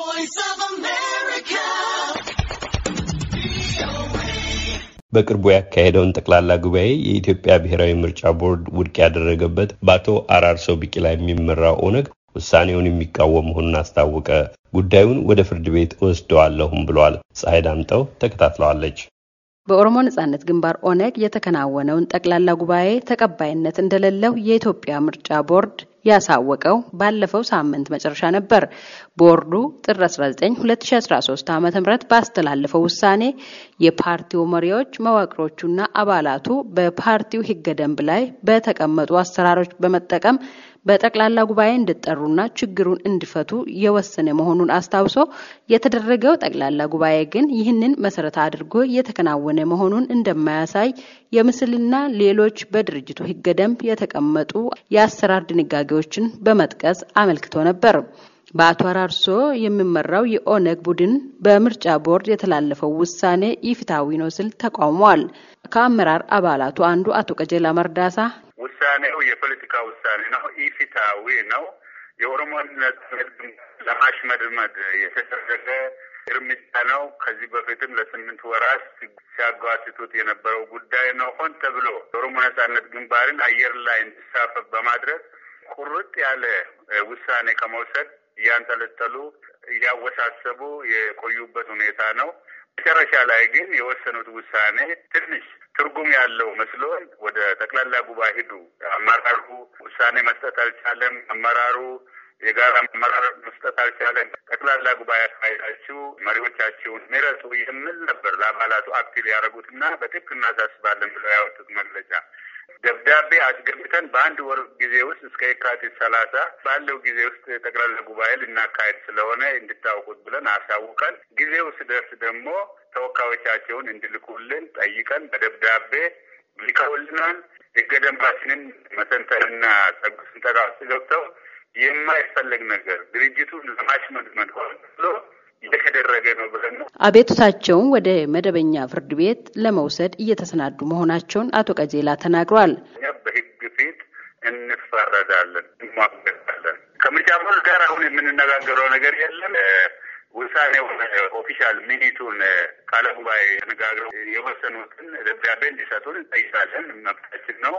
voice of America. በቅርቡ ያካሄደውን ጠቅላላ ጉባኤ የኢትዮጵያ ብሔራዊ ምርጫ ቦርድ ውድቅ ያደረገበት በአቶ አራርሶ ቢቂላ የሚመራው ኦነግ ውሳኔውን የሚቃወም መሆኑን አስታወቀ። ጉዳዩን ወደ ፍርድ ቤት ወስደዋለሁም ብሏል። ፀሐይ ዳምጠው ተከታትለዋለች። በኦሮሞ ነጻነት ግንባር ኦነግ የተከናወነውን ጠቅላላ ጉባኤ ተቀባይነት እንደሌለው የኢትዮጵያ ምርጫ ቦርድ ያሳወቀው ባለፈው ሳምንት መጨረሻ ነበር። ቦርዱ ጥር 19 2013 ዓ.ም ባስተላለፈው ውሳኔ የፓርቲው መሪዎች መዋቅሮቹና አባላቱ በፓርቲው ሕገ ደንብ ላይ በተቀመጡ አሰራሮች በመጠቀም በጠቅላላ ጉባኤ እንዲጠሩና ችግሩን እንዲፈቱ የወሰነ መሆኑን አስታውሶ የተደረገው ጠቅላላ ጉባኤ ግን ይህንን መሰረት አድርጎ የተከናወነ መሆኑን እንደማያሳይ የምስልና ሌሎች በድርጅቱ ሕገ ደንብ የተቀመጡ የአሰራር ድንጋጌዎችን በመጥቀስ አመልክቶ ነበር። በአቶ አራርሶ የሚመራው የኦነግ ቡድን በምርጫ ቦርድ የተላለፈው ውሳኔ ኢፍትሐዊ ነው ሲል ተቃውሟል። ከአመራር አባላቱ አንዱ አቶ ቀጀላ መርዳሳ ውሳኔው የፖለቲካ ውሳኔ ነው፣ ኢፍትሐዊ ነው፣ የኦሮሞ ነጻነት ለማሽመድመድ የተደረገ እርምጃ ነው። ከዚህ በፊትም ለስምንት ወራት ሲያጓትቱት የነበረው ጉዳይ ነው። ሆን ተብሎ የኦሮሞ ነጻነት ግንባርን አየር ላይ እንዲሳፈፍ በማድረግ ቁርጥ ያለ ውሳኔ ከመውሰድ እያንጠለጠሉ እያወሳሰቡ የቆዩበት ሁኔታ ነው። መጨረሻ ላይ ግን የወሰኑት ውሳኔ ትንሽ ትርጉም ያለው መስሎን ወደ ጠቅላላ ጉባኤ ሂዱ፣ አመራሩ ውሳኔ መስጠት አልቻለም፣ አመራሩ የጋራ አመራር መስጠት አልቻለም፣ ጠቅላላ ጉባኤ አካሂዳችሁ መሪዎቻችሁን ምረጡ የሚል ነበር ለአባላቱ active ያደረጉትና በጥብቅ እናሳስባለን ብለው ያወጡት መግለጫ ደብዳቤ አስገብተን በአንድ ወር ጊዜ ውስጥ እስከ የካቲት ሰላሳ ባለው ጊዜ ውስጥ ጠቅላላ ጉባኤ ልናካሄድ ስለሆነ እንድታውቁት ብለን አሳውቀን ጊዜው ሲደርስ ደግሞ ተወካዮቻቸውን እንዲልኩልን ጠይቀን በደብዳቤ ልከውልናል። ሕገ ደንባችንን መተንተንና ስንጠቃ ውስጥ ገብተው የማይፈለግ ነገር ድርጅቱን ለማሽመድመድ ሆን ብሎ እየተደረገ ነው ብለን ነው አቤቱታቸውን ወደ መደበኛ ፍርድ ቤት ለመውሰድ እየተሰናዱ መሆናቸውን አቶ ቀጀላ ተናግሯል። በሕግ ፊት እንፈረዳለን፣ እንሟገታለን። ከምርጫ ቦርድ ጋር አሁን የምንነጋገረው ነገር የለም። ውሳኔው official minute ኡን ቃለ ጉባኤ ተነጋግረው የወሰኑትን ደብዳቤ እንዲሰጡን እንጠይቃለን። መብታችን ነው፣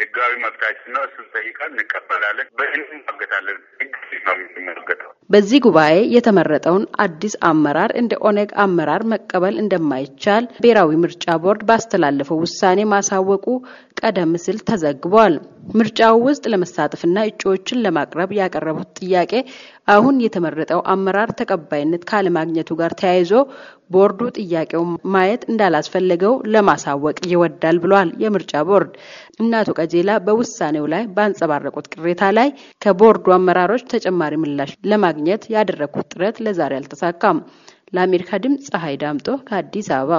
ህጋዊ መብታችን ነው። እሱን ጠይቀን እንቀበላለን። እንሟገታለን። ህግ ነው የምንሟገተው። በዚህ ጉባኤ የተመረጠውን አዲስ አመራር እንደ ኦነግ አመራር መቀበል እንደማይቻል ብሔራዊ ምርጫ ቦርድ ባስተላለፈው ውሳኔ ማሳወቁ ቀደም ሲል ተዘግቧል። ምርጫው ውስጥ ለመሳተፍና እጩዎችን ለማቅረብ ያቀረቡት ጥያቄ አሁን የተመረጠው አመራር ተቀባይነት ካለማግኘቱ ጋር ተያይዞ ቦርዱ ጥያቄውን ማየት እንዳላስፈለገው ለማሳወቅ ይወዳል ብሏል። የምርጫ ቦርድ እና አቶ ቀጀላ በውሳኔው ላይ ባንጸባረቁት ቅሬታ ላይ ከቦርዱ አመራሮች ተጨማሪ ምላሽ ለማግኘት ያደረግኩት ጥረት ለዛሬ አልተሳካም። ለአሜሪካ ድምፅ ፀሐይ ዳምጦ ከአዲስ አበባ